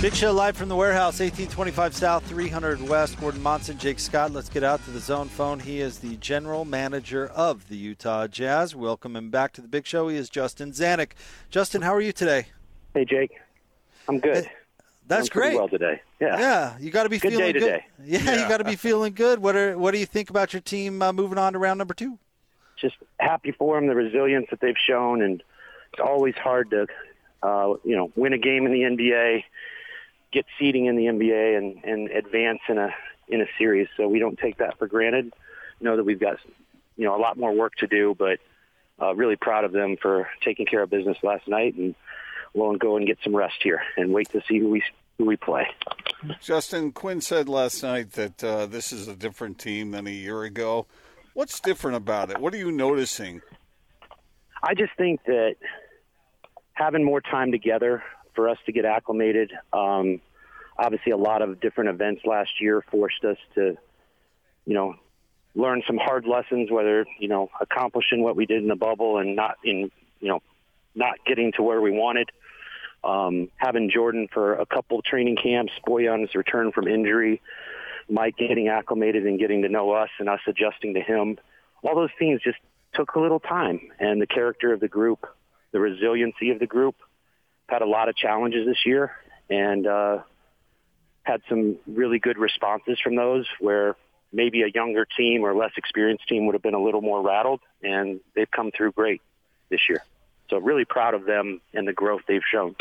Big Show live from the warehouse, 1825 South, 300 West. Gordon Monson, Jake Scott. Let's get out to the zone phone. He is the general manager of the Utah Jazz. Welcome him back to the Big Show. He is Justin Zanik. Justin, how are you today? Hey, Jake. I'm good. Hey, that's I'm great. Well today. Yeah. Yeah, you got to be good feeling day good. today. Yeah, Yeah. you got to be feeling good. What are What do you think about your team uh, moving on to round number two? Just happy for them, the resilience that they've shown, and it's always hard to, uh, you know, win a game in the NBA, get seeding in the NBA, and, and advance in a in a series. So we don't take that for granted. Know that we've got, you know, a lot more work to do, but uh, really proud of them for taking care of business last night, and we'll go and get some rest here and wait to see who we who we play. Justin Quinn said last night that uh, this is a different team than a year ago. What's different about it? What are you noticing? I just think that having more time together for us to get acclimated. Um, obviously, a lot of different events last year forced us to, you know, learn some hard lessons. Whether you know accomplishing what we did in the bubble and not in, you know, not getting to where we wanted. Um, having Jordan for a couple training camps, Bojan's return from injury, Mike getting acclimated and getting to know us, and us adjusting to him. All those things just took a little time, and the character of the group, the resiliency of the group, had a lot of challenges this year, and uh, had some really good responses from those. Where maybe a younger team or less experienced team would have been a little more rattled, and they've come through great this year. So really proud of them and the growth they've shown.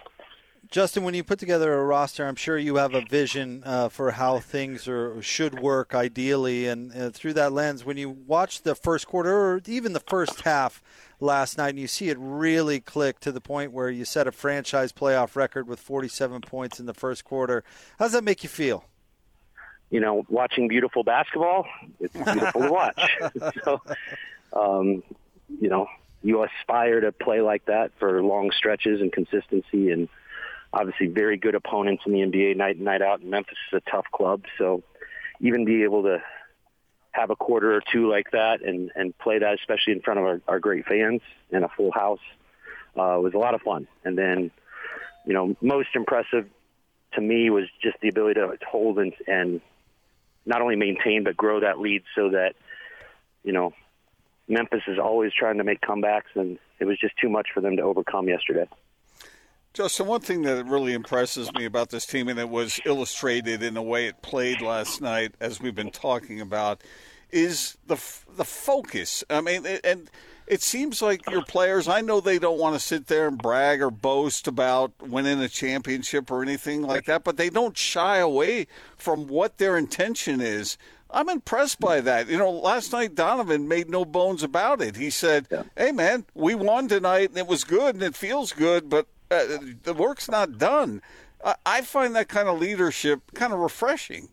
Justin, when you put together a roster, I'm sure you have a vision uh, for how things are, should work ideally. And uh, through that lens, when you watch the first quarter or even the first half last night and you see it really click to the point where you set a franchise playoff record with 47 points in the first quarter, how does that make you feel? you know, watching beautiful basketball, it's beautiful to watch. so, um, you know, you aspire to play like that for long stretches and consistency, and obviously very good opponents in the NBA night in night out. And Memphis is a tough club, so even be able to have a quarter or two like that and and play that, especially in front of our, our great fans and a full house, uh, was a lot of fun. And then, you know, most impressive to me was just the ability to hold and, and not only maintain but grow that lead so that you know Memphis is always trying to make comebacks and it was just too much for them to overcome yesterday. Justin, one thing that really impresses me about this team, and it was illustrated in the way it played last night, as we've been talking about, is the the focus. I mean, and it seems like your players. I know they don't want to sit there and brag or boast about winning a championship or anything like that, but they don't shy away from what their intention is. I'm impressed by that. You know, last night Donovan made no bones about it. He said, Yeah. "Hey, man, we won tonight, and it was good, and it feels good, but uh, the work's not done." I, I find that kind of leadership kind of refreshing.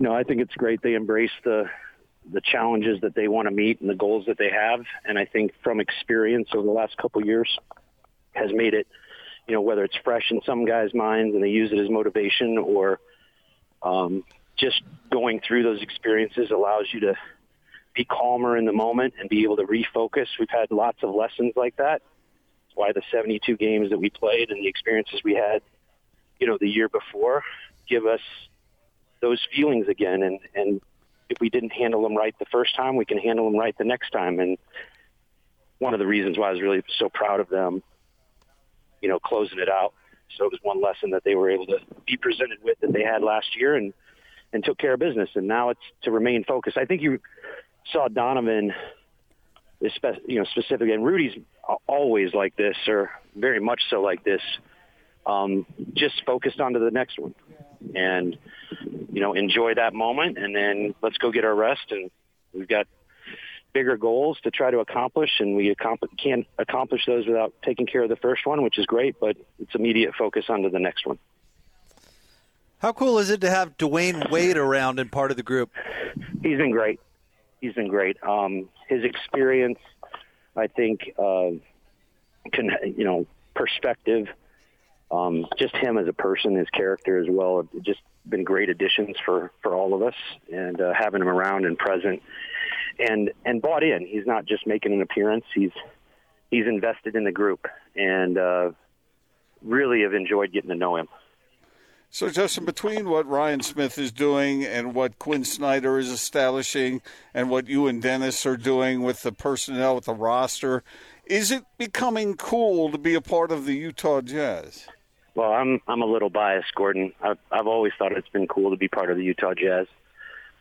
No, I think it's great they embrace the the challenges that they want to meet and the goals that they have, and I think from experience over the last couple years has made it, you know, whether it's fresh in some guys' minds and they use it as motivation or um, just going through those experiences allows you to be calmer in the moment and be able to refocus. We've had lots of lessons like that. Why the 72 games that we played and the experiences we had, you know, the year before give us those feelings again. And, and if we didn't handle them right the first time, we can handle them right the next time. And one of the reasons why I was really so proud of them, you know, closing it out. So it was one lesson that they were able to be presented with that they had last year and, and took care of business. And now it's to remain focused. I think you saw Donovan, you know, specifically, and Rudy's always like this, or very much so like this. Um, just focused onto the next one, and you know, enjoy that moment, and then let's go get our rest. And we've got bigger goals to try to accomplish, and we accompli- can't accomplish those without taking care of the first one, which is great. But it's immediate focus onto the next one. How cool is it to have Dwyane Wade around and part of the group? He's been great. He's been great. Um, his experience, I think, uh, can you know perspective. Um, just him as a person, his character as well, just been great additions for for all of us, and uh, having him around and present, and and bought in. He's not just making an appearance. He's he's invested in the group, and uh, really have enjoyed getting to know him. So, Justin, between what Ryan Smith is doing and what Quinn Snyder is establishing and what you and Dennis are doing with the personnel, with the roster, is it becoming cool to be a part of the Utah Jazz? Well, I'm I'm a little biased, Gordon. I've I've always thought it's been cool to be part of the Utah Jazz.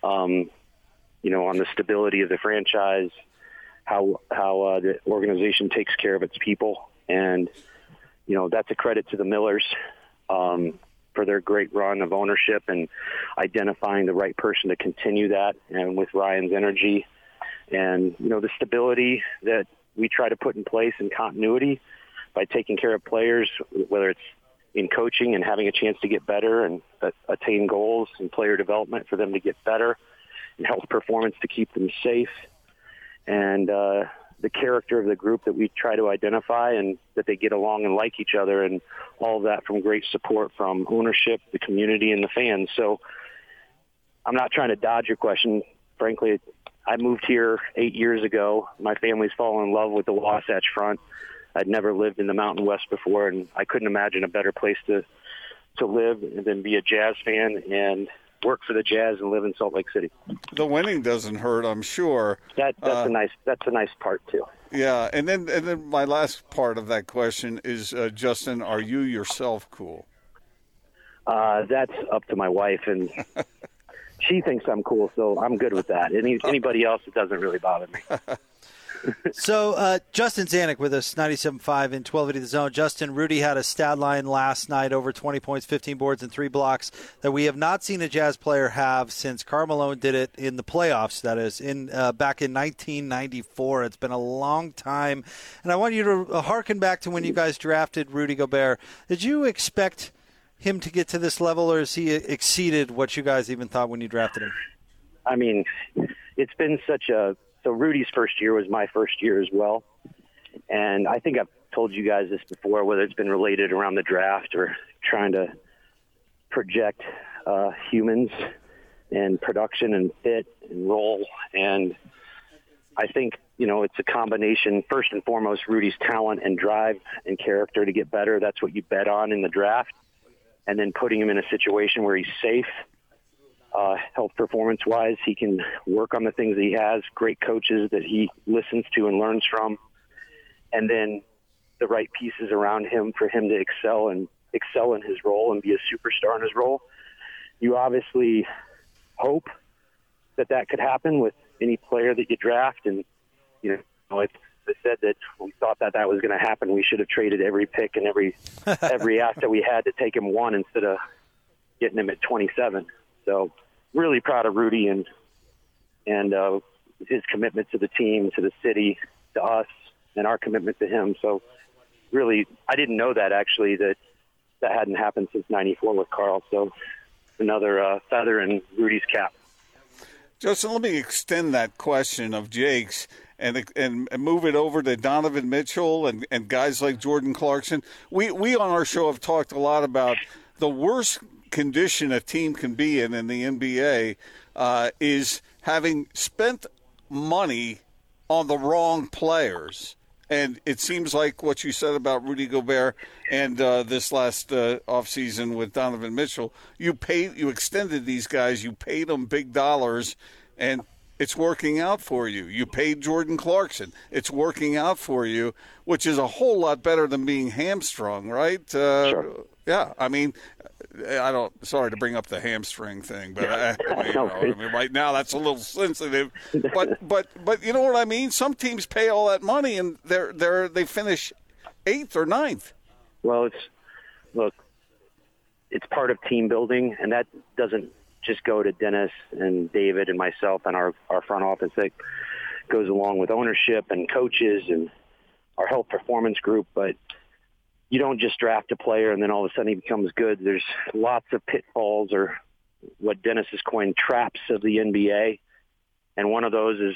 Um, you know, on the stability of the franchise, how how uh, the organization takes care of its people, and you know that's a credit to the Millers. Um, for their great run of ownership and identifying the right person to continue that and with Ryan's energy. And you know the stability that we try to put in place and continuity by taking care of players whether it's in coaching and having a chance to get better and attain goals and player development for them to get better and health performance to keep them safe. And uh the character of the group that we try to identify and that they get along and like each other and all of that from great support from ownership, the community, and the fans. So I'm not trying to dodge your question. Frankly, I moved here eight years ago. My family's fallen in love with the Wasatch Front. I'd never lived in the Mountain West before, and I couldn't imagine a better place to to live and then be a jazz fan and work for the Jazz and live in Salt Lake City. The winning doesn't hurt, I'm sure. That that's uh, a nice that's a nice part too. Yeah, and then and then my last part of that question is, uh, Justin, are you yourself cool? Uh, that's up to my wife, and she thinks I'm cool, so I'm good with that. Any anybody else, it doesn't really bother me. so uh, Justin Zanik with us, 97.5 in 1280 The Zone. Justin, Rudy had a stat line last night, over 20 points, 15 boards, and three blocks that we have not seen a Jazz player have since Karl Malone did it in the playoffs. That is in uh, back in 1994. It's been a long time, and I want you to uh, harken back to when you guys drafted Rudy Gobert. Did you expect him to get to this level, or has he exceeded what you guys even thought when you drafted him? I mean, it's been such a so Rudy's first year was my first year as well. And I think I've told you guys this before, whether it's been related around the draft or trying to project uh, humans and production and fit and role. And I think, you know, it's a combination, first and foremost, Rudy's talent and drive and character to get better. That's what you bet on in the draft. And then putting him in a situation where he's safe uh, health performance wise. He can work on the things that he has, great coaches that he listens to and learns from, and then the right pieces around him for him to excel and excel in his role and be a superstar in his role. You obviously hope that that could happen with any player that you draft, and you know it's I said that we thought that that was going to happen. We should have traded every pick and every every asset we had to take him one instead of getting him at 27. So really proud of Rudy and and uh, his commitment to the team, to the city, to us, and our commitment to him. So really, I didn't know that actually that that hadn't happened since '94 with Karl. So another uh, feather in Rudy's cap. Justin, let me extend that question of Jake's and, and and move it over to Donovan Mitchell and, and guys like Jordan Clarkson. We we on our show have talked a lot about the worst condition a team can be in in the NBA uh, is having spent money on the wrong players. And it seems like what you said about Rudy Gobert and uh, this last uh, offseason with Donovan Mitchell, you paid, you extended these guys, you paid them big dollars, and it's working out for you. You paid Jordan Clarkson. It's working out for you, which is a whole lot better than being hamstrung, right? Uh, sure. Yeah, I mean, I don't. Sorry to bring up the hamstring thing, but I, you know, I mean, right now that's a little sensitive. But but but you know what I mean. Some teams pay all that money and they're they're they finish eighth or ninth. Well, it's look, it's part of team building, and that doesn't just go to Dennis and David and myself and our our front office. That goes along with ownership and coaches and our health performance group, but you don't just draft a player and then all of a sudden he becomes good. There's lots of pitfalls or what Dennis has coined traps of the NBA. And one of those is,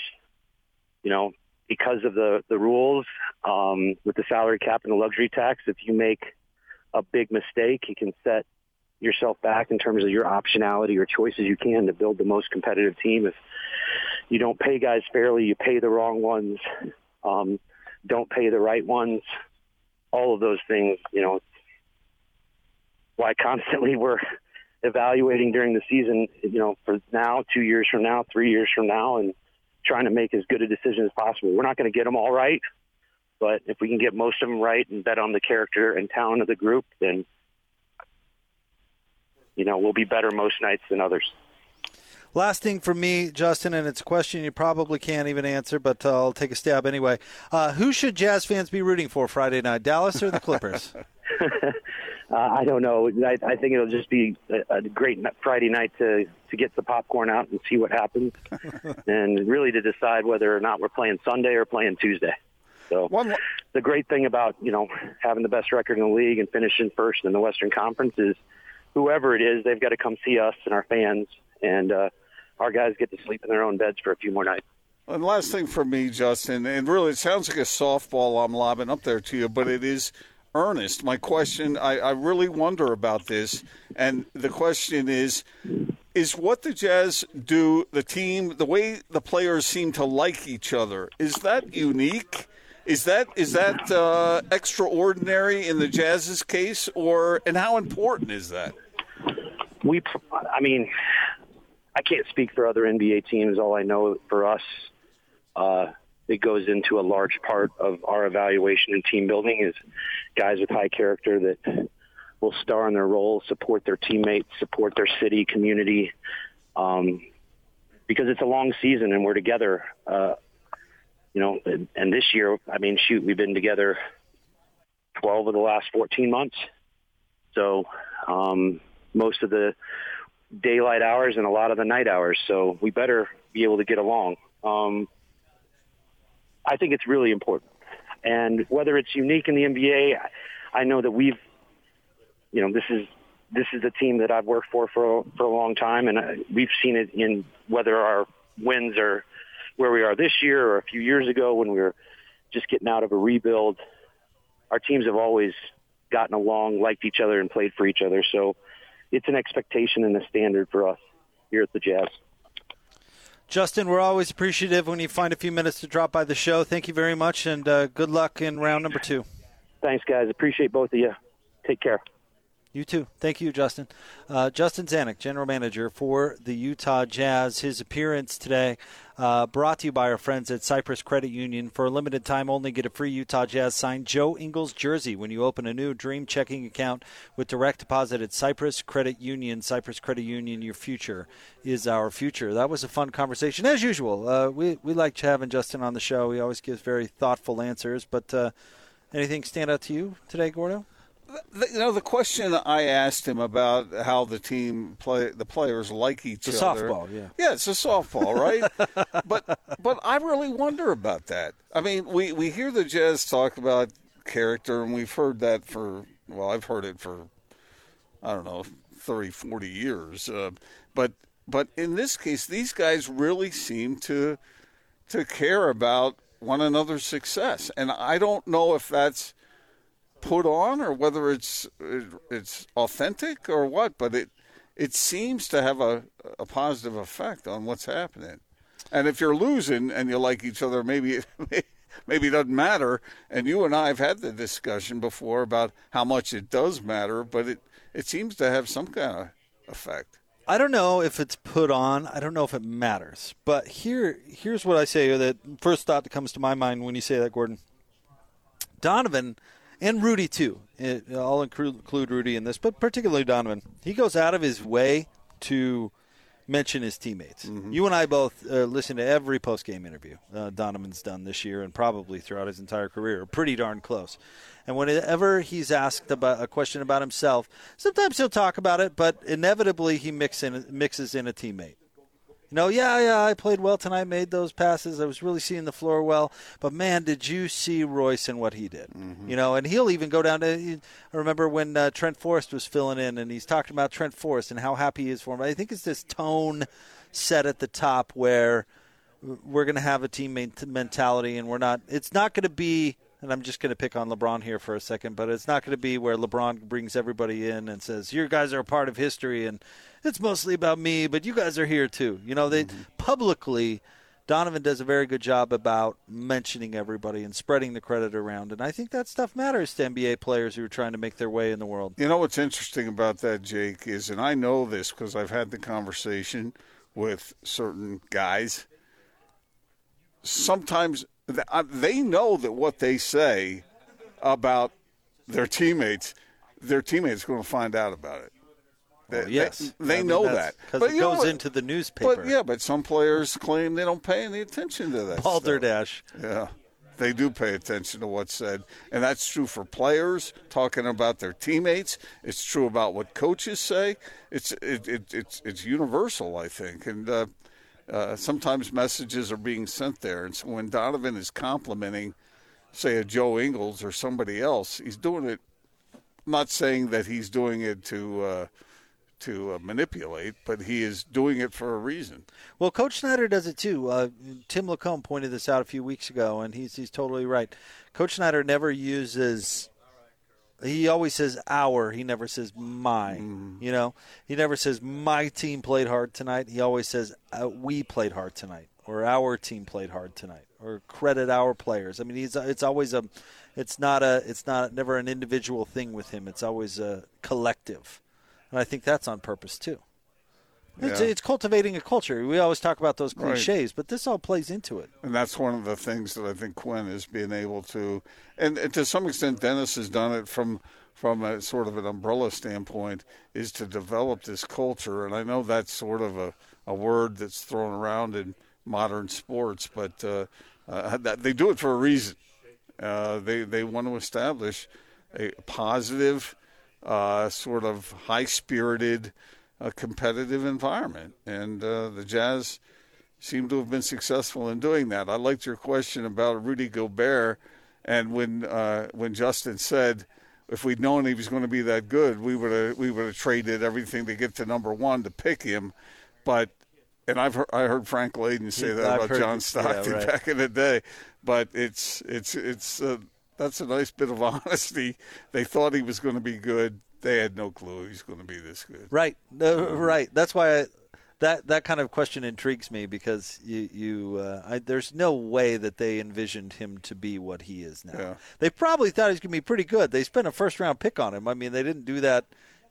you know, because of the, the rules um, with the salary cap and the luxury tax, if you make a big mistake, you can set yourself back in terms of your optionality or choices you can to build the most competitive team. If you don't pay guys fairly, you pay the wrong ones, um, don't pay the right ones, all of those things, you know, why constantly we're evaluating during the season, you know, for now, two years from now, three years from now, and trying to make as good a decision as possible. We're not going to get them all right, but if we can get most of them right and bet on the character and talent of the group, then you know we'll be better most nights than others. Last thing for me, Justin, and it's a question you probably can't even answer, but uh, I'll take a stab anyway. Uh, who should Jazz fans be rooting for Friday night, Dallas or the Clippers? uh, I don't know. I, I think it'll just be a, a great Friday night to to get the popcorn out and see what happens, and really to decide whether or not we're playing Sunday or playing Tuesday. So One, the great thing about you know having the best record in the league and finishing first in the Western Conference is whoever it is, they've got to come see us and our fans and. uh our guys get to sleep in their own beds for a few more nights. And last thing for me, Justin, and really it sounds like a softball I'm lobbing up there to you, but it is earnest. My question, I, I really wonder about this, and the question is is what the Jazz do, the team, the way the players seem to like each other, is that unique? Is that is that uh, extraordinary in the Jazz's case, or and how important is that? We, I mean, I can't speak for other NBA teams. All I know for us, uh, it goes into a large part of our evaluation and team building is guys with high character that will star in their role, support their teammates, support their city, community, um, because it's a long season and we're together. Uh, you know, and, and this year, I mean, shoot, we've been together 12 of the last 14 months. So um, most of the daylight hours and a lot of the night hours. So we better be able to get along. Um, I think it's really important. And whether it's unique in the NBA, I know that we've, you know, this is this is the team that I've worked for for for a long time, and I, we've seen it in whether our wins are where we are this year or a few years ago when we were just getting out of a rebuild. Our teams have always gotten along, liked each other, and played for each other. So it's an expectation and a standard for us here at the Jazz. Justin, we're always appreciative when you find a few minutes to drop by the show. Thank you very much, and uh, good luck in round number two. Thanks, guys. Appreciate both of you. Take care. You too. Thank you, Justin. Uh, Justin Zanik, general manager for the Utah Jazz. His appearance today uh, brought to you by our friends at Cyprus Credit Union. For a limited time only, get a free Utah Jazz signed Joe Ingles jersey when you open a new Dream checking account with direct deposit at Cyprus Credit Union. Cyprus Credit Union, your future is our future. That was a fun conversation, as usual. Uh, we we like having Justin on the show. He always gives very thoughtful answers. But uh, anything stand out to you today, Gordo? The, you know, the question I asked him about how the team play, the players like each it's other. softball, yeah. Yeah, it's a softball, right? but but I really wonder about that. I mean, we we hear the Jazz talk about character, and we've heard that for well, I've heard it for I don't know 30, 40 years. Uh, but but in this case, these guys really seem to to care about one another's success, and I don't know if that's put on or whether it's it's authentic or what, but it it seems to have a, a positive effect on what's happening. And if you're losing and you like each other, maybe maybe it doesn't matter. And you and I have had the discussion before about how much it does matter, but it it seems to have some kind of effect. I don't know if it's put on. I don't know if it matters. But here here's what I say that first thought that comes to my mind when you say that, Gordon. Donovan and Rudy too. It, I'll include Rudy in this, but particularly Donovan. He goes out of his way to mention his teammates. Mm-hmm. You and I both uh, listen to every post game interview uh, Donovan's done this year and probably throughout his entire career. Pretty darn close. And whenever he's asked about a question about himself, sometimes he'll talk about it, but inevitably he mix in, mixes in a teammate. Know, yeah, yeah, I played well tonight, made those passes. I was really seeing the floor well. But man, did you see Royce and what he did? Mm-hmm. You know, and he'll even go down to. I remember when uh, Trent Forrest was filling in, and he's talking about Trent Forrest and how happy he is for him. I think it's this tone set at the top where we're going to have a team mentality, and we're not. It's not going to be and I'm just going to pick on LeBron here for a second, but it's not going to be where LeBron brings everybody in and says, "You guys are a part of history, and it's mostly about me, but you guys are here too." You know, they mm-hmm. publicly. Donovan does a very good job about mentioning everybody and spreading the credit around, and I think that stuff matters to NBA players who are trying to make their way in the world. You know what's interesting about that, Jake, is, and I know this because I've had the conversation with certain guys. Sometimes uh, they know that what they say about their teammates, their teammates are going to find out about it. They, well, yes, they, they know that because it goes know, into the newspaper. But yeah, but some players claim they don't pay any attention to that. Balderdash. Yeah, they do pay attention to what's said, and that's true for players talking about their teammates. It's true about what coaches say. It's it, it it's it's universal, I think, and. Uh, uh, sometimes messages are being sent there. And so when Donovan is complimenting, say, a Joe Ingles or somebody else, he's doing it. I'm not saying that he's doing it to uh, to uh, manipulate, but he is doing it for a reason. Well, Coach Snyder does it too. Uh, Tim Lacombe pointed this out a few weeks ago, and he's he's totally right. Coach Snyder never uses he always says our. He never says my. Mm. You know, he never says my team played hard tonight. He always says uh, we played hard tonight, or our team played hard tonight, or credit our players. I mean, he's it's always a, it's not a, it's not never an individual thing with him. It's always a collective, and I think that's on purpose too. It's, yeah. it's cultivating a culture. We always talk about those cliches, right. but this all plays into it. And that's one of the things that I think Quinn is being able to, and, and to some extent, Dennis has done it from from a sort of an umbrella standpoint, is to develop this culture. And I know that's sort of a, a word that's thrown around in modern sports, but uh, uh, they do it for a reason. Uh, they they want to establish a positive, uh, sort of high spirited a competitive environment, and uh, the Jazz seem to have been successful in doing that. I liked your question about Rudy Gobert, and when uh, when Justin said if we'd known he was going to be that good, we would have we would have traded everything to get to number one to pick him, but. And I've heard, I heard Frank Layden say that I've about John Stockton yeah, right. back in the day, but it's it's it's uh, that's a nice bit of honesty. They thought he was going to be good they had no clue he's going to be this good. Right, uh, right. That's why I, that that kind of question intrigues me because you you uh, I, there's no way that they envisioned him to be what he is now. Yeah. They probably thought he's going to be pretty good. They spent a first round pick on him. I mean, they didn't do that,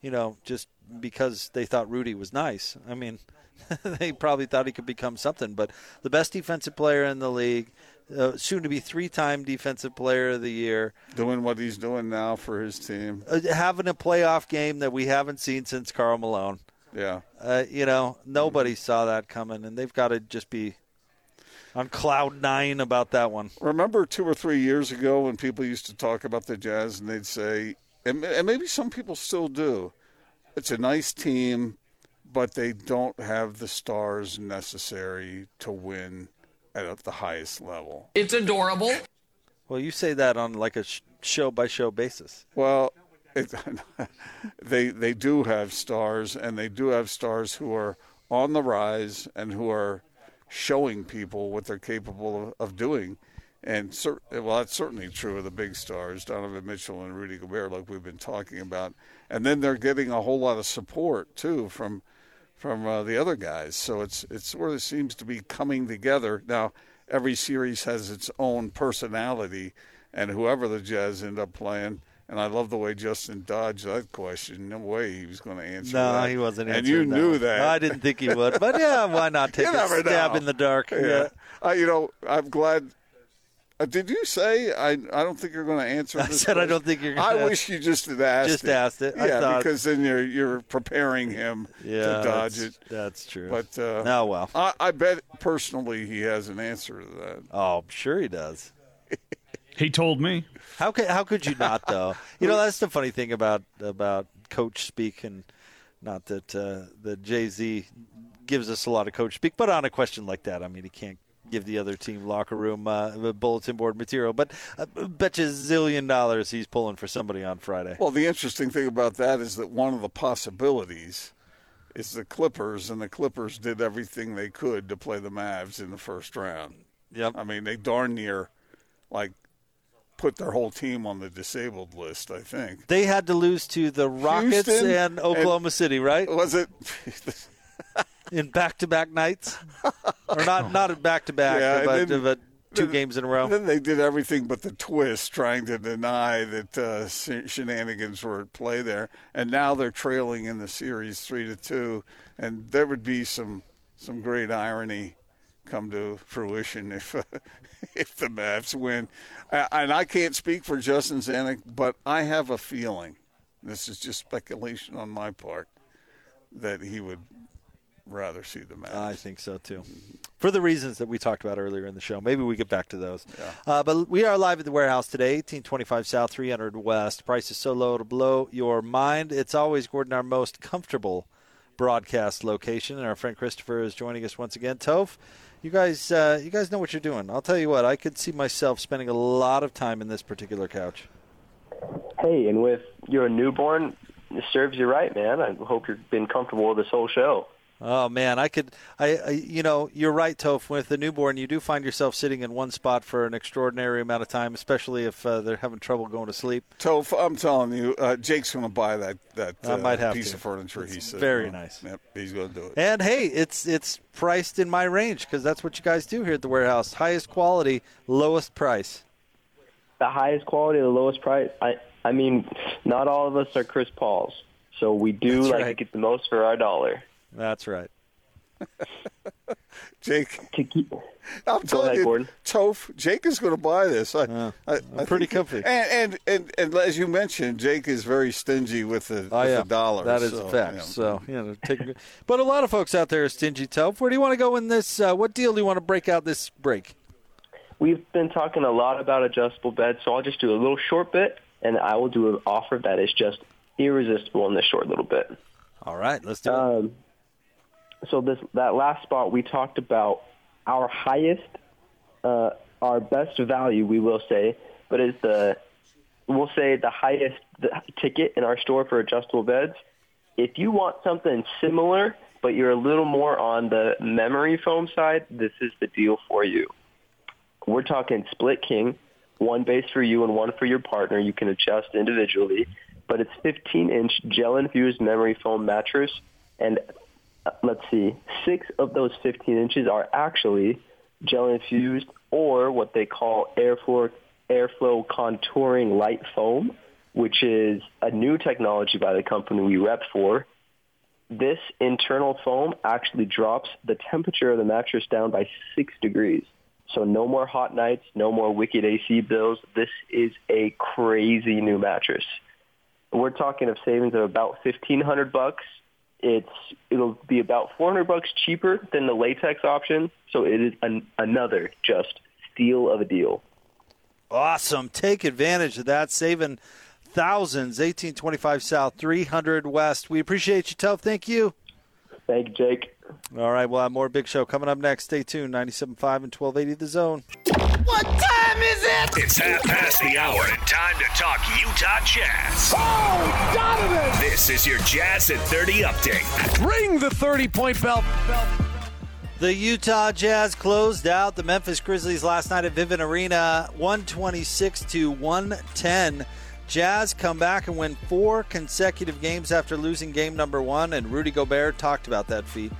you know, just because they thought Rudy was nice. I mean, they probably thought he could become something. But the best defensive player in the league, uh, soon to be three time defensive player of the year. Doing what he's doing now for his team. Uh, having a playoff game that we haven't seen since Karl Malone. Yeah. Uh, you know, nobody mm-hmm. saw that coming, and they've got to just be on cloud nine about that one. Remember two or three years ago when people used to talk about the Jazz and they'd say, and, and maybe some people still do, it's a nice team, but they don't have the stars necessary to win at the highest level. It's adorable. Well, you say that on like a show by show basis. Well, it, they they do have stars, and they do have stars who are on the rise and who are showing people what they're capable of, of doing. And cer- well, that's certainly true of the big stars, Donovan Mitchell and Rudy Gobert, like we've been talking about. And then they're getting a whole lot of support too from from uh, the other guys. So it's it sort of seems to be coming together. Now every series has its own personality, and whoever the Jazz end up playing. And I love the way Justin dodged that question. No way he was going to answer no, that. he wasn't And you that knew that. I didn't think he would. But yeah, why not take a stab know. in the dark? Yeah. yeah. Uh, you know, I'm glad uh, did you say I? I don't think you're going to answer. I said question. I don't think you're. going I wish you just had asked. Just it. asked it. Yeah, thought... because then you're you're preparing him yeah, to dodge that's, it. That's true. But uh, oh well. I, I bet personally he has an answer to that. Oh, I'm sure he does. he told me. How could how could you not though? You know that's the funny thing about about coach speak and Not that uh, the Jay Z gives us a lot of coach speak, but on a question like that, I mean, he can't give the other team locker room uh, bulletin board material. But uh, bet you a zillion dollars he's pulling for somebody on Friday. Well, the interesting thing about that is that one of the possibilities is the Clippers, and the Clippers did everything they could to play the Mavs in the first round. Yep. I mean, they darn near like put their whole team on the disabled list. I think they had to lose to the Rockets Houston and Oklahoma and, City, right? Was it? in back-to-back nights, or not? Not in back-to-back, but, then- but two then- games in a row. Then they did everything but the twist, trying to deny that uh, shenanigans were at play there. And now they're trailing in the series three to two, and there would be some some great irony come to fruition if if the Mavs win. Uh, and I can't speak for Justin Zanik, but I have a feeling. This is just speculation on my part that he would rather see the Mavs. I think so too. For the reasons that we talked about earlier in the show. Maybe we get back to those. Uh, but we are live at the warehouse today, 1825 South, 300 West. Price is so low to blow your mind. It's always, Gordon, our most comfortable broadcast location. And our friend Christopher is joining us once again. Toph, you guys, uh, you guys know what you're doing. I'll tell you what, I could see myself spending a lot of time in this particular couch. Hey, and with your newborn, it serves you right, man. I hope you've been comfortable with this whole show. Oh man, I could. I, I you know, you're right, Toph. With the newborn, you do find yourself sitting in one spot for an extraordinary amount of time, especially if uh, they're having trouble going to sleep. Toph, I'm telling you, uh, Jake's going to buy that that I uh, might have piece to. of furniture. It's he said, very Uh, nice. Yep, he's going to do it. And hey, it's it's priced in my range because that's what you guys do here at the warehouse. Highest quality, lowest price. The highest quality, the lowest price. I, I mean, not all of us are Chris Pauls, so we do That's like right. to get the most for our dollar. That's right. Jake, I'm telling ahead, you, Gordon. Toph, Jake is going to buy this. I, Yeah, I, I'm I pretty think- comfy. And, and and and as you mentioned, Jake is very stingy with the, Oh with yeah, the dollar. That is so, a fact. yeah. So you know, take. but a lot of folks out there are stingy. Toph, where do you want to go in this? Uh, what deal do you want to break out this break? we've been talking a lot about adjustable beds, so I'll just do a little short bit, and I will do an offer that is just irresistible in this short little bit. All right, let's do it. Um, so this that last spot we talked about our highest, uh, our best value, we will say, but is the we'll say the highest ticket in our store for adjustable beds. If you want something similar, but you're a little more on the memory foam side, this is the deal for you. We're talking split king, one base for you and one for your partner. You can adjust individually, but it's 15 inch gel infused memory foam mattress. And let's see, six of those 15 inches are actually gel infused or what they call airflow, airflow contouring light foam, which is a new technology by the company we rep for. This internal foam actually drops the temperature of the mattress down by six degrees. So no more hot nights, no more wicked AC bills. This is a crazy new mattress. We're talking of savings of about fifteen hundred bucks. It's it'll be about four hundred bucks cheaper than the latex option. So it is an, another just steal of a deal. Awesome. Take advantage of that, saving thousands. 1825 South, 300 West. We appreciate you, Toph. Thank you. Thank you, Jake. All right, we'll have more Big Show coming up next. Stay tuned. 97.5 and 1280 The Zone. What time is it? It's half past the hour and time to talk Utah Jazz. Oh, Donovan! This is your Jazz at 30 update. Ring the 30 point bell. bell. The Utah Jazz closed out the Memphis Grizzlies last night at Vivint Arena, 126 to 110. Jazz come back and win four consecutive games after losing game number one, and Rudy Gobert talked about that feat.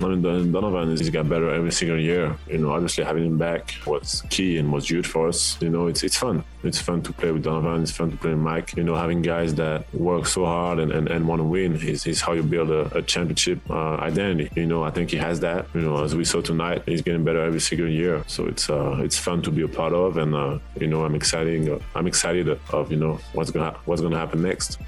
I mean, Donovan is he's got better every single year. You know, obviously having him back was key and was huge for us. You know, it's it's fun. It's fun to play with Donovan. It's fun to play with Mike. You know, having guys that work so hard and, and, and want to win is, is how you build a, a championship uh, identity. You know, I think he has that. You know, as we saw tonight, he's getting better every single year. So it's uh, it's fun to be a part of, and uh, you know, I'm excited. I'm excited of you know what's gonna what's gonna happen next.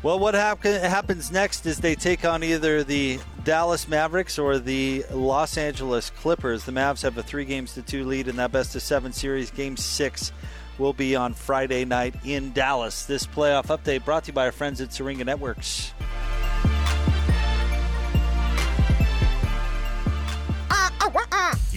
Well, what hap- happens next is they take on either the Dallas Mavericks or the Los Angeles Clippers. The Mavs have a three games to two lead in that best of seven series. Game six will be on Friday night in Dallas. This playoff update brought to you by our friends at Syringa Networks.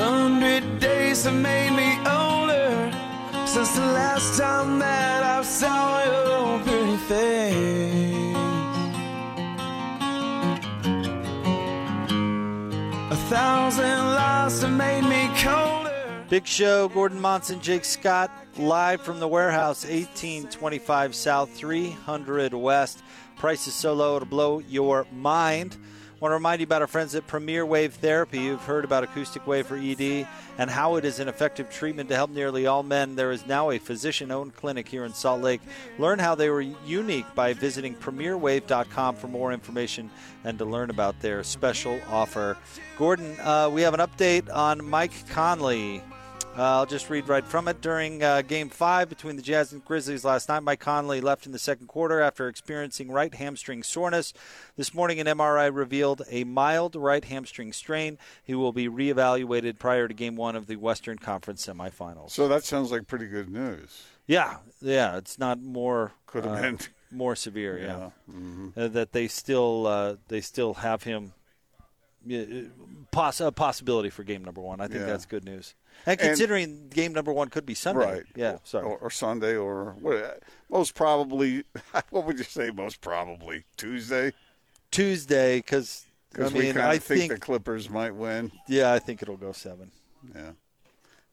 Hundred days have made me older since the last time that I saw your pretty face. A thousand lies have made me colder. Big Show, Gordon Monson, Jake Scott, live from the warehouse, 1825 South, 300 West. Price is so low it'll blow your mind. Want to remind you about our friends at Premier Wave Therapy. You've heard about acoustic wave for ED and how it is an effective treatment to help nearly all men. There is now a physician owned clinic here in Salt Lake. Learn how they were unique by visiting premierwave.com for more information and to learn about their special offer. Gordon, uh, we have an update on Mike Conley. Uh, I'll just read right from it. During uh, Game 5 between the Jazz and Grizzlies last night, Mike Conley left in the second quarter after experiencing right hamstring soreness. This morning, an MRI revealed a mild right hamstring strain. He will be reevaluated prior to Game 1 of the Western Conference semifinals. So that sounds like pretty good news. Yeah, yeah, it's not more Could have uh, been. more severe. Yeah, Mm-hmm. Uh, that they still uh, they still have him. yeah, Poss- a possibility for game number one. I think Yeah. that's good news. And And- considering game number one could be Sunday, Right. Yeah, sorry. Or, or Sunday, or what, most probably. What would you say? Most probably Tuesday, Tuesday, because I because we mean, kind I of think, think, the Clippers might win. yeah, I think it'll go seven. Yeah.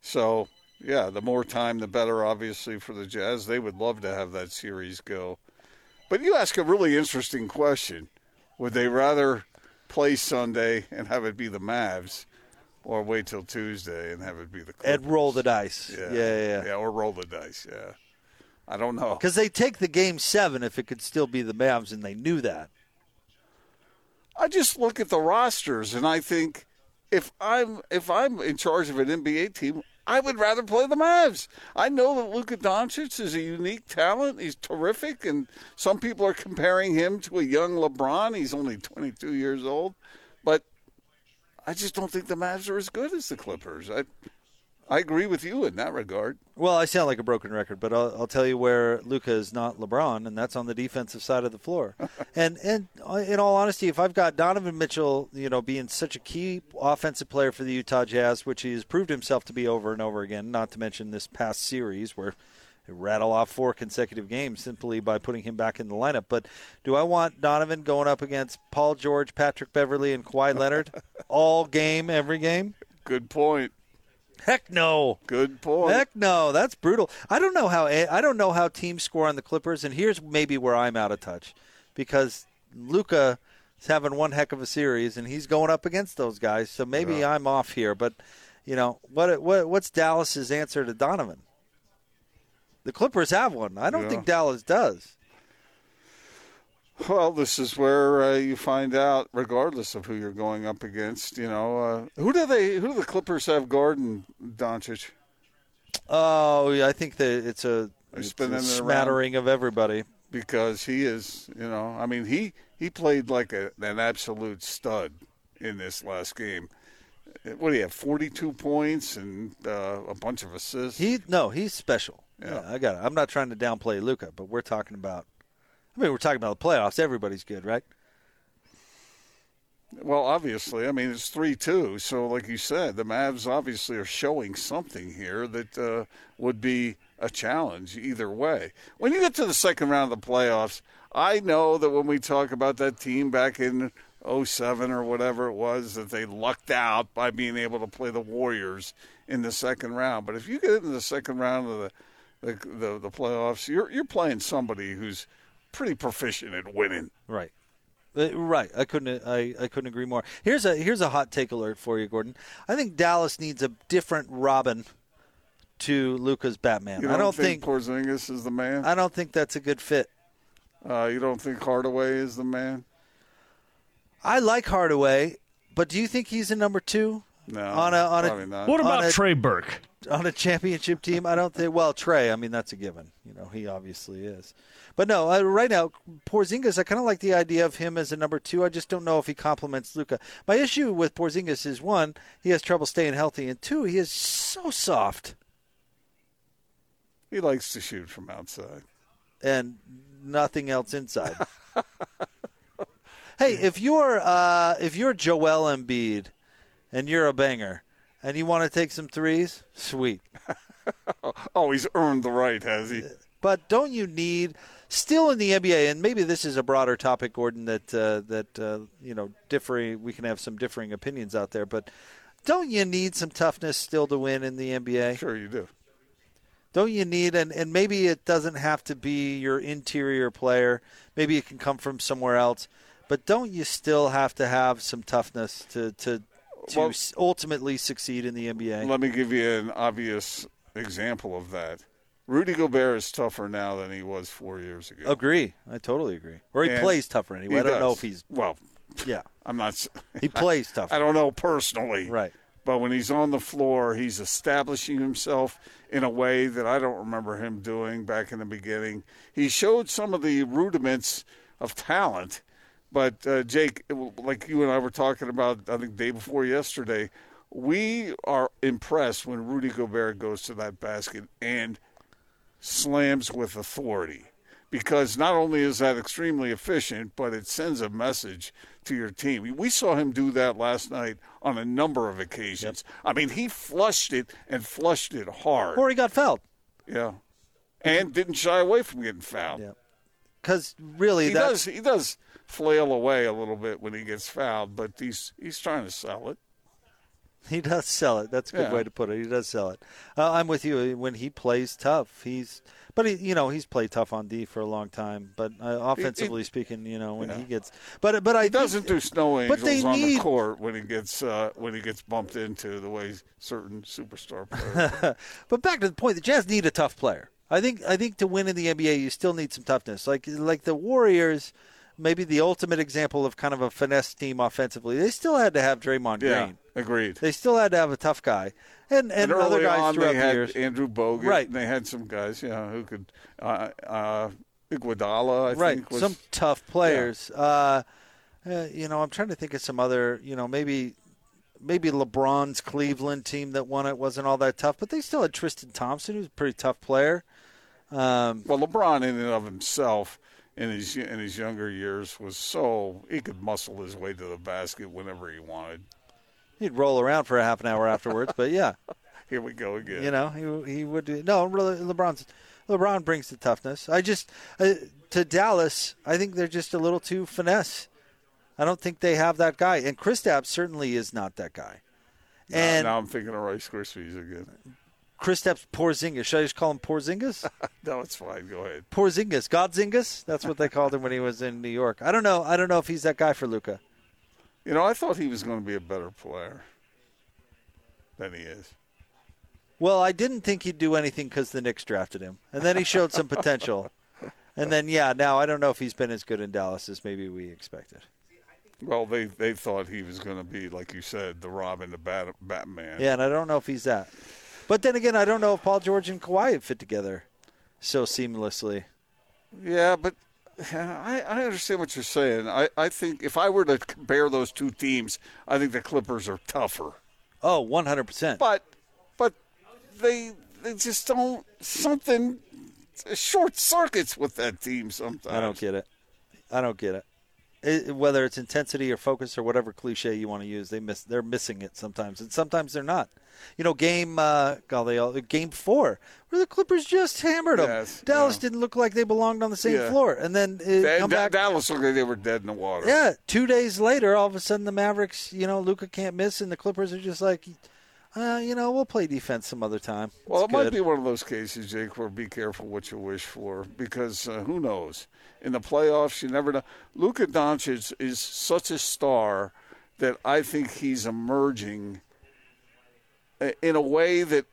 So yeah, the more time, the better. Obviously for the Jazz, they would love to have that series go. But you ask a really interesting question: Would they rather play Sunday and have it be the Mavs, or wait till Tuesday and have it be the Clippers? And roll the dice. Yeah, yeah, yeah. yeah, or roll the dice. Yeah, I don't know. Because they take the game seven if it could still be the Mavs, and they knew that. I just look at the rosters and I think if I'm if I'm in charge of an NBA team, I would rather play the Mavs. I know that Luka Doncic is a unique talent. He's terrific, and some people are comparing him to a young LeBron. He's only 22 years old, but I just don't think the Mavs are as good as the Clippers. I I agree with you in that regard. Well, I sound like a broken record, but I'll, I'll tell you where Luka is not LeBron, and that's on the defensive side of the floor. and and uh, in all honesty, if I've got Donovan Mitchell, you know, being such a key offensive player for the Utah Jazz, which he has proved himself to be over and over again, not to mention this past series where rattle off four consecutive games simply by putting him back in the lineup. But do I want Donovan going up against Paul George, Patrick Beverley, and Kawhi Leonard all game, every game? Good point. Heck no. Good point. Heck no, that's brutal. I don't know how eh, I don't know how teams score on the Clippers, and here's maybe where I'm out of touch, because Luka is having one heck of a series, and he's going up against those guys. So maybe I'm off here, but you know what? What what's Dallas's answer to Donovan? The Clippers have one. I don't Yeah. think Dallas does. Well, this is where uh, you find out, regardless of who you're going up against. You know, uh, who do they? Who do the Clippers have guarding Doncic? Oh, yeah, I think that it's a, it's a smattering of everybody. Because he is, you know, I mean, he he played like a, an absolute stud in this last game. What do you have? Forty-two points and uh, a bunch of assists. He no, he's special. Yeah. I got it. I'm not trying to downplay Luka, but we're talking about. I mean, we're talking about the playoffs. Everybody's good, right? Well, obviously, I mean it's three-two. So, like you said, the Mavs obviously are showing something here that uh, would be a challenge either way. When you get to the second round of the playoffs, I know that when we talk about that team back in 07 or whatever it was, that they lucked out by being able to play the Warriors in the second round. But if you get into the second round of the the, the, the playoffs, you're you're playing somebody who's pretty proficient at winning. Right. Uh, Right, I couldn't. I, I couldn't agree more. Here's a here's a hot take alert for you, Gordon. I think Dallas needs a different Robin to Luka's Batman. You I don't think, think Porzingis is the man. I don't think that's a good fit. Uh, you don't think Hardaway is the man? I like Hardaway, but do you think he's a number two No, on a on a not. What about a- Trey Burke? On a championship team? I don't think. Well, Trey, I mean that's a given. You know, he obviously is. But no, uh, right now Porzingis, I kind of like the idea of him as a number two. I just don't know if he complements Luka. My issue with Porzingis is one, he has trouble staying healthy, and two, he is so soft He likes to shoot from outside. and nothing else inside. hey, if you're uh, if you're Joel Embiid and you're a banger and you want to take some threes, sweet. Oh, he's earned the right, has he? But don't you need still in the NBA? And maybe this is a broader topic, Gordon. That uh, that uh, you know, differing. We can have some differing opinions out there, but don't you need some toughness still to win in the NBA? Sure, you do. Don't you need and and maybe it doesn't have to be your interior player. Maybe it can come from somewhere else. But don't you still have to have some toughness to to to Well- ultimately succeed in the NBA? Let me give you an obvious example of that. Rudy Gobert is tougher now than he was four years ago. Agree. I totally agree. Or he And plays tougher anyway. I don't know if he's well. yeah. I'm not. He plays tougher. I don't know personally. Right. But when he's on the floor, he's establishing himself in a way that I don't remember him doing back in the beginning. He showed some of the rudiments of talent, but uh, Jake, like you and I were talking about, I think day before yesterday, we are impressed when Rudy Gobert goes to that basket and slams with authority. Because not only is that extremely efficient, but it sends a message to your team. We saw him do that last night on a number of occasions. I mean, he flushed it and flushed it hard. Or he got fouled. Yeah. And didn't shy away from getting fouled. Yeah. Because really, He does he does flail away a little bit when he gets fouled, but he's he's trying to sell it. He does sell it. That's a good Yeah. way to put it. He does sell it. Uh, I'm with you. When he plays tough, he's but he, you know, he's played tough on D for a long time. But uh, offensively speaking, you know, when Yeah. he gets, but but I He doesn't do snow But angels they on need the court when he gets uh, when he gets bumped into the way certain superstar players. but back to the point, the Jazz need a tough player. I think I think to win in the NBA, you still need some toughness. Like like the Warriors, maybe the ultimate example of kind of a finesse team offensively. They still had to have Draymond yeah, Green. agreed. They still had to have a tough guy, and and, And, other guys on, throughout they the had years. Andrew Bogut. Right. And they had some guys, yeah, who could. Uh, uh, Iguodala, I right, think, was some tough players. Uh, uh, you know, I'm trying to think of some other. You know, maybe maybe LeBron's Cleveland team that won it wasn't all that tough, but they still had Tristan Thompson, who's a pretty tough player. Um, Well, LeBron in and of himself in his in his younger years was so he could muscle his way to the basket whenever he wanted. he'd roll around for a half an hour afterwards, but yeah. Here we go again. You know, he he would do. No, really, LeBron's LeBron brings the toughness. I just uh, to Dallas, I think they're just a little too finesse. I don't think they have that guy, and Kristaps certainly is not that guy. Now- And now, I'm thinking of Rice Krispies again. Kristaps Porzingis, should I just call him Porzingis? no, it's fine. Go ahead. Porzingis, Godzingis. That's what they called him when he was in New York. I don't know. I don't know if he's that guy for Luka. You know, I thought he was going to be a better player than he is. Well, I didn't think he'd do anything because the Knicks drafted him, and then he showed some potential. And then, yeah, now I don't know if he's been as good in Dallas as maybe we expected. Well, they they thought he was going to be, like you said, the Robin, the Bat, Batman. Yeah, and I don't know if he's that. But then again, I don't know if Paul George and Kawhi have fit together so seamlessly. Yeah, but I, I understand what you're saying. I, I think if I were to compare those two teams, I think the Clippers are tougher. Oh, 100%. But but they they just don't something short circuits with that team sometimes. I don't get it. I don't get it. It. Whether it's intensity or focus or whatever cliche you want to use, they miss. They're missing it sometimes, and sometimes they're not. You know, game uh, God, they all, game four, where the Clippers just hammered them. Yes, Dallas yeah. didn't look like they belonged on the same Yeah. floor, and then That- come back. Dallas looked like they were dead in the water. Yeah, two days later, all of a sudden the Mavericks, you know, Luka can't miss, and the Clippers are just like, uh, you know, we'll play defense some other time. Well, It's it might be one of those cases, Jake, where be careful what you wish for because uh, who knows? In the playoffs, you never know. Luka Doncic is such a star that I think he's emerging uh, in a way that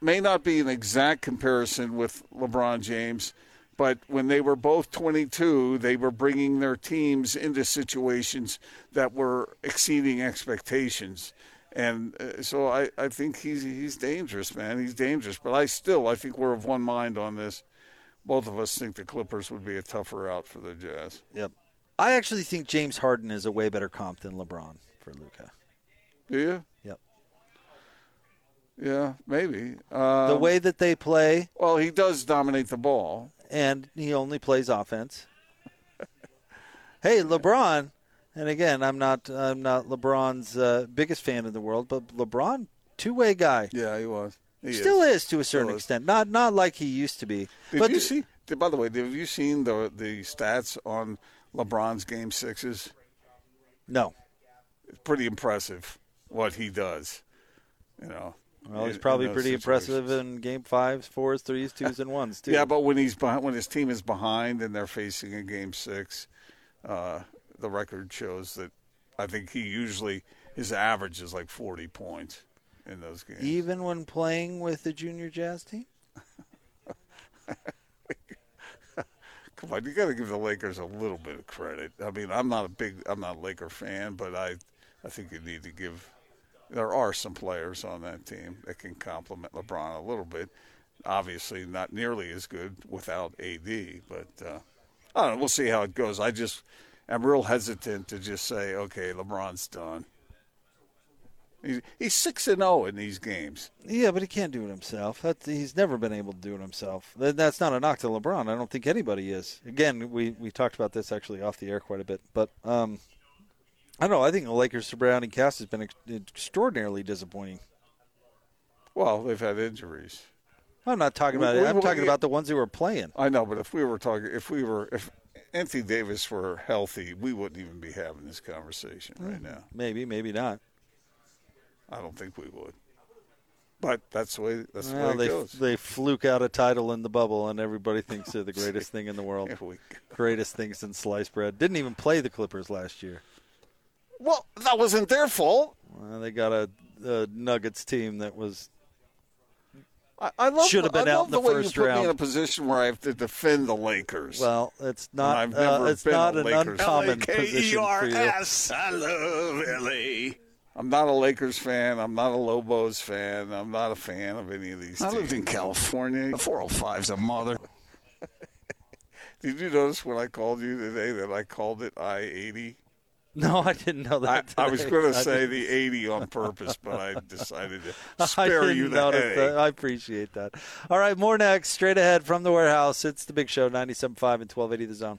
may not be an exact comparison with LeBron James, but when they were both 22, they were bringing their teams into situations that were exceeding expectations. And uh, so I, I think he's he's dangerous, man. He's dangerous. But I still I think we're of one mind on this. Both of us think the Clippers would be a tougher out for the Jazz. Yep. I actually think James Harden is a way better comp than LeBron for Luka. Do you? Yep. Yeah, maybe. Um, the way that they play, well, he does dominate the ball. and he only plays offense. hey, LeBron, and again, I'm not I'm not LeBron's uh, biggest fan in the world, but LeBron, two way guy, Yeah, he was. He still is. is. to a certain Still is. extent. Not not like he used to be. Did but you see? By the way, have you seen the the stats on LeBron's game sixes? no. It's pretty impressive what he does. You know. Well, he's probably pretty impressive in game fives, fours, threes, twos, and ones too. Yeah, but when he's behind, when his team is behind and they're facing a game six, uh, the record shows that I think he usually his average is like forty points in those games. even when playing with the junior jazz team. Come on, you got to give the Lakers a little bit of credit. I mean, I'm not a big, I'm not a Laker fan, but I, I think you need to give. There are some players on that team that can complement LeBron a little bit. Obviously, not nearly as good without AD, but uh, I don't know. We'll see how it goes. I just am real hesitant to just say, okay, LeBron's done. He's he's six and zero in these games. Yeah, but he can't do it himself. That's, he's never been able to do it himself. That's not a knock to LeBron. I don't think anybody is. Again, we, we talked about this actually off the air quite a bit. But um, I don't know. I think the Lakers' surrounding cast has been ex- extraordinarily disappointing. Well, they've had injuries. I'm not talking about We- it. I'm we- talking about the ones who were playing. I know, but if we were talking, if we were, if Anthony Davis were healthy, we wouldn't even be having this conversation right mm, now. Maybe, maybe not. I don't think we would. But that's the way. That's the Well, way it they goes. they fluke out a title in the bubble, and everybody thinks they're the greatest thing in the world. Greatest thing since sliced bread. Didn't even play the Clippers last year. Well, that wasn't their fault. Well, they got a, a Nuggets team that was I, I love. Should have been I out in the the way first you put me in a position where I have to defend the Lakers. well. It's not. I've Uh, never it's been a not an Lakers uncommon fan. position for you. L-A-K-E-R-S. I love L.A. I'm not a Lakers fan. I'm not a Lobos fan. I'm not a fan of any of these. I lived in. California. The 405's a mother. Did you notice when I called you today that I called it I eighty? No, I didn't know that. I was going to say the 80 on purpose, but I decided to spare you the headache. that. I appreciate that. All right, more next. Straight ahead from the warehouse. It's the Big Show, 97.5 and 1280 The Zone.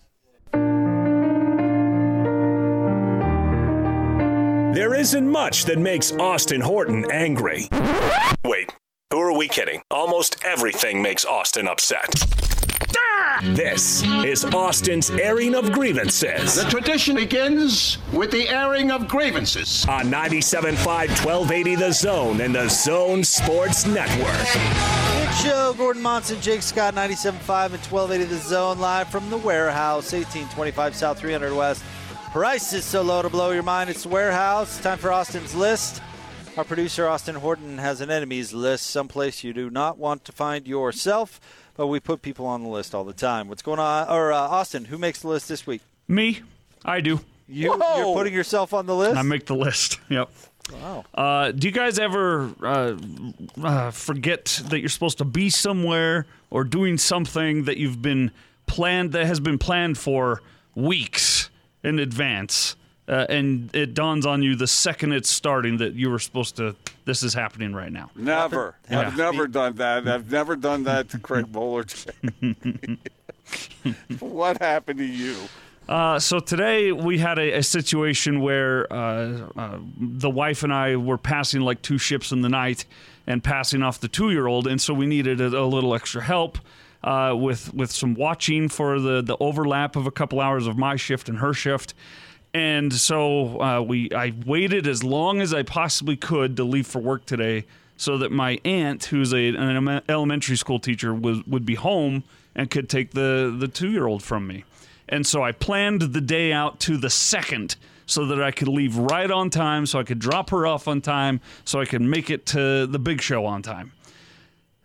There isn't much that makes Austin Horton angry. Wait, who are we kidding? Almost everything makes Austin upset. This is Austin's airing of grievances. The tradition begins with the airing of grievances. On 97.5 1280 The Zone and The Zone Sports Network. Big Show, Gordon Monson, Jake Scott, 97.5 and 1280 The Zone, live from the warehouse, 1825 South 300 West. Price is so low to blow your mind. It's the warehouse. Time for Austin's list. Our producer, Austin Horton, has an enemies list, someplace you do not want to find yourself, but we put people on the list all the time. What's going on? Or, uh, Austin, who makes the list this week? Me, I do. You, Whoa! you're putting yourself on the list? I make the list. Yep. wow. Uh, do you guys ever uh, uh, forget that you're supposed to be somewhere or doing something that you've been planned that has been planned for weeks in advance, uh, and it dawns on you the second it's starting that you were supposed to? This is happening right now. Never. Yeah. I've never done that. I've never done that to Craig Bowler. what happened to you? Uh, so today we had a, a situation where uh, uh, the wife and I were passing like two ships in the night and passing off the two-year-old, and so we needed a, a little extra help uh, with with some watching for the the overlap of a couple hours of my shift and her shift. And so uh, we I waited as long as I possibly could to leave for work today, so that my aunt, who's a, an elementary school teacher, was, would be home and could take the the two year old from me. And so I planned the day out to the second so that I could leave right on time, so I could drop her off on time, so I could make it to the big show on time.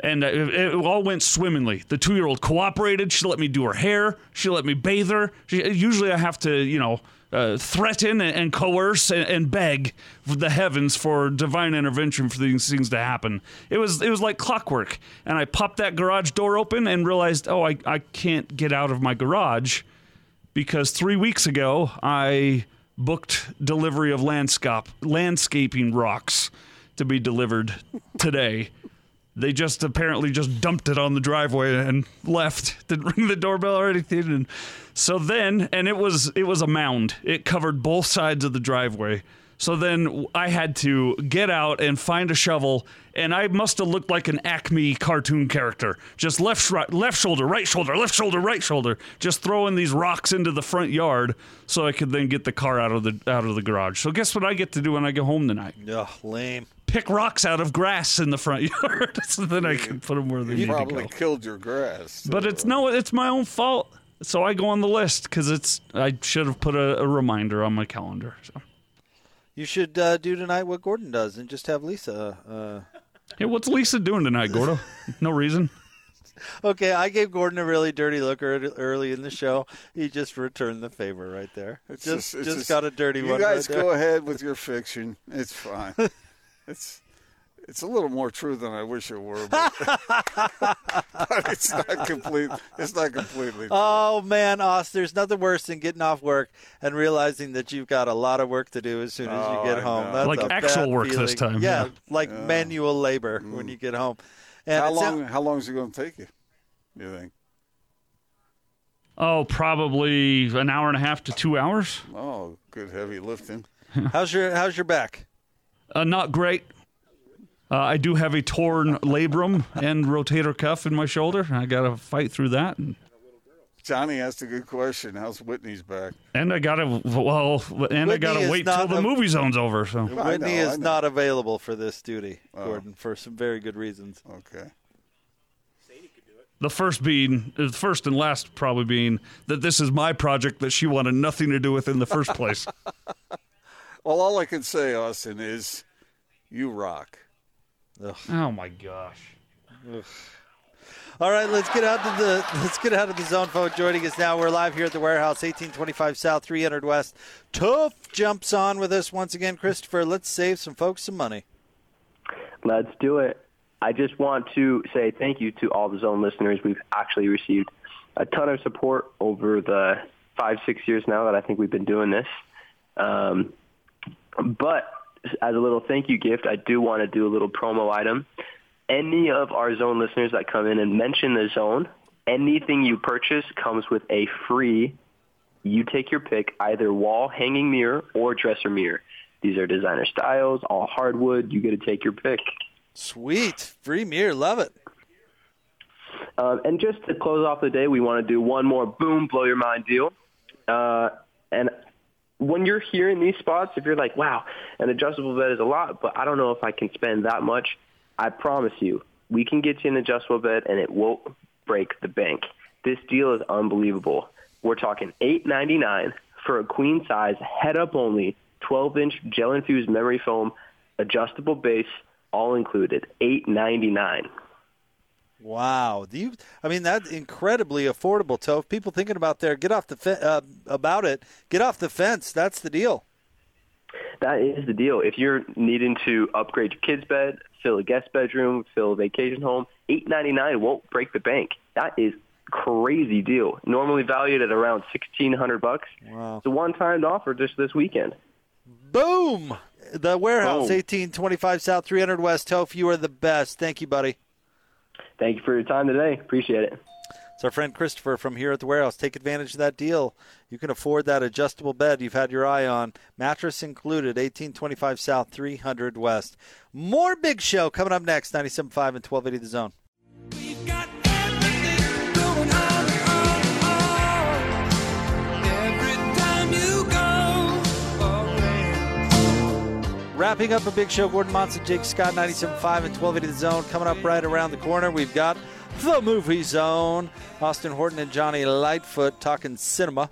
and it, it all went swimmingly. The two year old cooperated. She let me do her hair. She let me bathe her. She, usually, I have to, you know, uh, threaten and, coerce and, and beg the heavens for divine intervention for these things to happen. It was it was like clockwork. And I popped that garage door open and realized, oh, I, I can't get out of my garage because three weeks ago I booked delivery of landscape landscaping rocks to be delivered today. They just apparently just dumped it on the driveway and left. Didn't ring the doorbell or anything. And so then, and it was it was a mound. It covered both sides of the driveway. So then I had to get out and find a shovel, and I must have looked like an Acme cartoon character. Just left, right, left shoulder, right shoulder, left shoulder, right shoulder, just throwing these rocks into the front yard so I could then get the car out of the out of the garage. So guess what I get to do when I get home tonight? Ugh, lame. Pick rocks out of grass in the front yard, so then I can put them where they You need to go. You probably killed your grass. But it's no, it's my own fault. So I go on the list because it's. I should have put a, a reminder on my calendar. So. You should uh, do tonight what Gordon does and just have Lisa. Uh... Hey, what's Lisa doing tonight, Gordo? No reason. Okay, I gave Gordon a really dirty look early in the show. He just returned the favor right there. It's just it's just, got a dirty you one. You guys right there. go ahead with your fiction. It's fine. it's it's a little more true than I wish it were, but, but it's not complete. It's not completely. True. Oh man, Oz, there's nothing worse than getting off work and realizing that you've got a lot of work to do as soon as Oh, you get I home. That's Like a actual bad work this time, Yeah, yeah. like manual labor when you get home. And how it sound- long? How long is it going to take you? You think? Oh, probably an hour and a half to two hours. Oh, good heavy lifting. how's your How's your back? Uh, not great. Uh, I do have a torn labrum and rotator cuff in my shoulder. I got to fight through that. And, Johnny asked a good question. How's Whitney's back? and I got to, well, and I got to wait till not the movie zone's over. So I Whitney know, is not available for this duty, Oh. Gordon, for some very good reasons. Okay. the first being, the first and last probably being that this is my project that she wanted nothing to do with in the first place. Well, all I can say, Austin, is you rock. Oh my gosh. All right, let's get out to the let's get out of the zone phone. Joining us now, we're live here at the warehouse, 1825 South, 300 West. Toph jumps on with us once again, Christopher. Let's save some folks some money. Let's do it. I just want to say thank you to all the Zone listeners. We've actually received a ton of support over the five, six years now that I think we've been doing this. Um, but as a little thank you gift, I do want to do a little promo item. Any of our Zone listeners that come in and mention the Zone, anything you purchase comes with a free you take your pick, either wall hanging mirror or dresser mirror. These are designer styles, all hardwood. You get to take your pick. Sweet. Free mirror. Love it. Um, and just to close off the day, we want to do one more boom, blow your mind deal. Uh, and when you're hearing these spots, if you're like, wow, an adjustable bed is a lot, but I don't know if I can spend that much, I promise you, we can get you an adjustable bed and it won't break the bank. This deal is unbelievable. We're talking eight ninety nine for a queen size, head up only, 12 inch gel infused memory foam, adjustable base, all included. Eight ninety nine. Wow. Do you? I mean, that's incredibly affordable. So, if people thinking about there, get off the fe- uh, about it. Get off the fence. That's the deal. That is the deal. If you're needing to upgrade your kid's bed, fill a guest bedroom, fill a vacation home, eight ninety nine won't break the bank. That is crazy deal. Normally valued at around sixteen hundred bucks. Wow. It's a one time offer just this weekend. Boom. The warehouse, Boom. 1825 South, 300 West. Toph, you are the best. Thank you, buddy. Thank you for your time today. Appreciate it. It's our friend Christopher from here at the warehouse. Take advantage of that deal. You can afford that adjustable bed you've had your eye on. Mattress included, 1825 South, 300 West. More big show coming up next, 97.5 and 1280 The Zone. Wrapping up a big show, Gordon Monson, Jake Scott, 97.5 and 1280 The Zone. Coming up right around the corner, we've got the Movie Zone. Austin Horton and Johnny Lightfoot talking cinema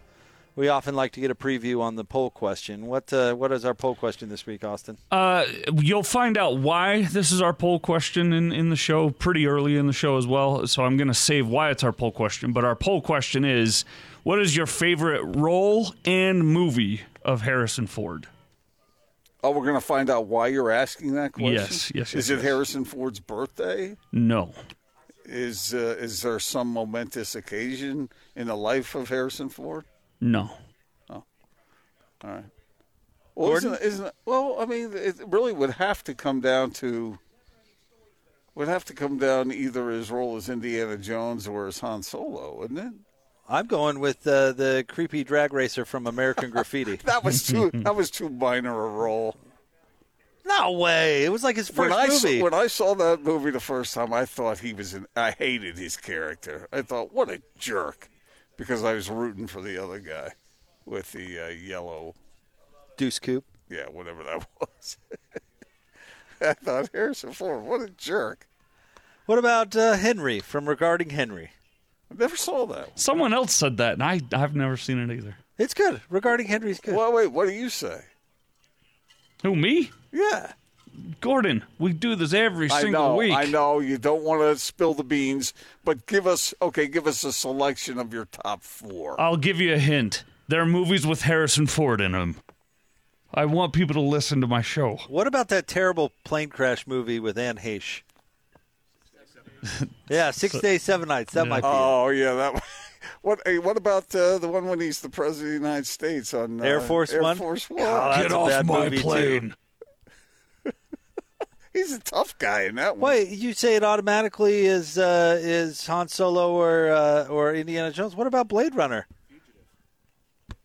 We often like to get a preview on the poll question. What uh, what is our poll question this week, Austin? Uh, you'll find out why this is our poll question in, in the show pretty early in the show as well. So I'm going to save why it's our poll question. But our poll question is what is your favorite role and movie of Harrison Ford? Oh, we're going to find out why you're asking that question. Yes, yes, Is yes, it yes. Harrison Ford's birthday? No. Is uh, is there some momentous occasion in the life of Harrison Ford? No. Oh. All right. Well, isn't, isn't well? I mean, it really would have to come down to would have to come down either his role as Indiana Jones or as Han Solo, wouldn't it? I'm going with uh, the creepy drag racer from American Graffiti. That was too that was too minor a role. no way! It was like his first when I movie. Saw, when I saw that movie the first time, I thought he was an. I hated his character. I thought, what a jerk, because I was rooting for the other guy with the uh, yellow, Deuce Coupe. yeah, whatever that was. I thought Harrison Ford, what a jerk. What about uh, Henry from Regarding Henry? I never saw that. Someone else said that, and I, I've never seen it either. It's good. Regarding Henry's good. Well, wait, what do you say? Who, me? Yeah, Gordon, we do this every I single know. week. I know you don't want to spill the beans, but give us okay. Give us a selection of your top four. I'll give you a hint. There are movies with Harrison Ford in them. I want people to listen to my show. What about that terrible plane crash movie with Anne Heche? yeah, Six Days, Seven Nights. That might be it. Oh yeah, that. What? Hey, what about uh, the one when he's the president of the United States on uh, Air Force Air One? Force One. Oh, Get off my plane. He's a tough guy in that one. Wait, you say it automatically is uh, is Han Solo or uh, or Indiana Jones? What about Blade Runner?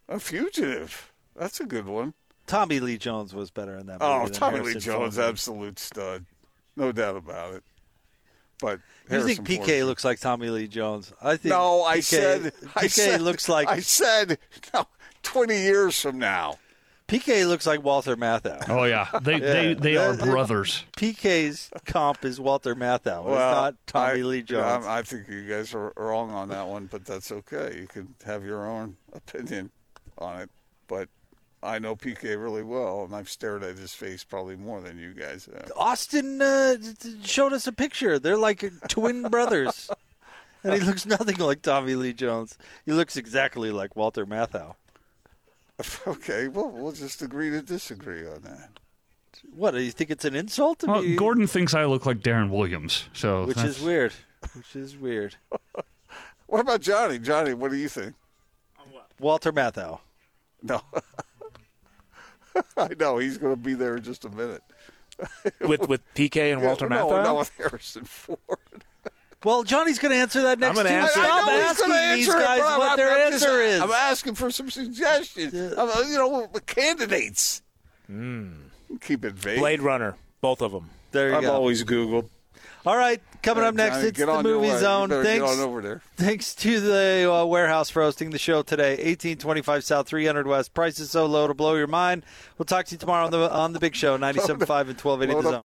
A fugitive. That's a good one. Tommy Lee Jones was better in that movie. Oh, than Tommy Lee Jones, Ford. absolute stud, no doubt about it. But You think PK Ford- looks like Tommy Lee Jones? I think. No, I PK said. I PK said, looks like I said. No, twenty years from now. PK looks like Walter Matthau. Oh yeah, they they, they are brothers. PK's comp is Walter Matthau. it's not Tommy I, Lee Jones. I, I think you guys are wrong on that one, but that's okay. You can have your own opinion on it. But I know PK really well, and I've stared at his face probably more than you guys have. Austin uh, showed us a picture. They're like twin brothers. And he looks nothing like Tommy Lee Jones. He looks exactly like Walter Matthau. Okay, well, we'll just agree to disagree on that. What, do you think it's an insult to Well, me? Gordon thinks I look like Deron Williams, so Which that's- is weird. Which is weird. What about Johnny? Johnny, what do you think? Walter Matthau. No. I know he's going to be there in just a minute. with with PK and Walter no, Matthau. No, with Harrison Ford. Well, Johnny's going to answer that next. I'm gonna answer. Stop I know asking gonna these answer it, guys I'm- what their I'm just- answer is. I'm asking for some suggestions. I'm, uh, you know, candidates. Keep it vague. Blade Runner, both of them. there you I've go. always Googled. All right, coming up next, it's the your movie zone. Thanks, Get on over there. thanks to the uh, warehouse for hosting the show today. 1825 South, 300 West. Price is so low to blow your mind. We'll talk to you tomorrow on the on the big show, 97.5 and 1280 the zone.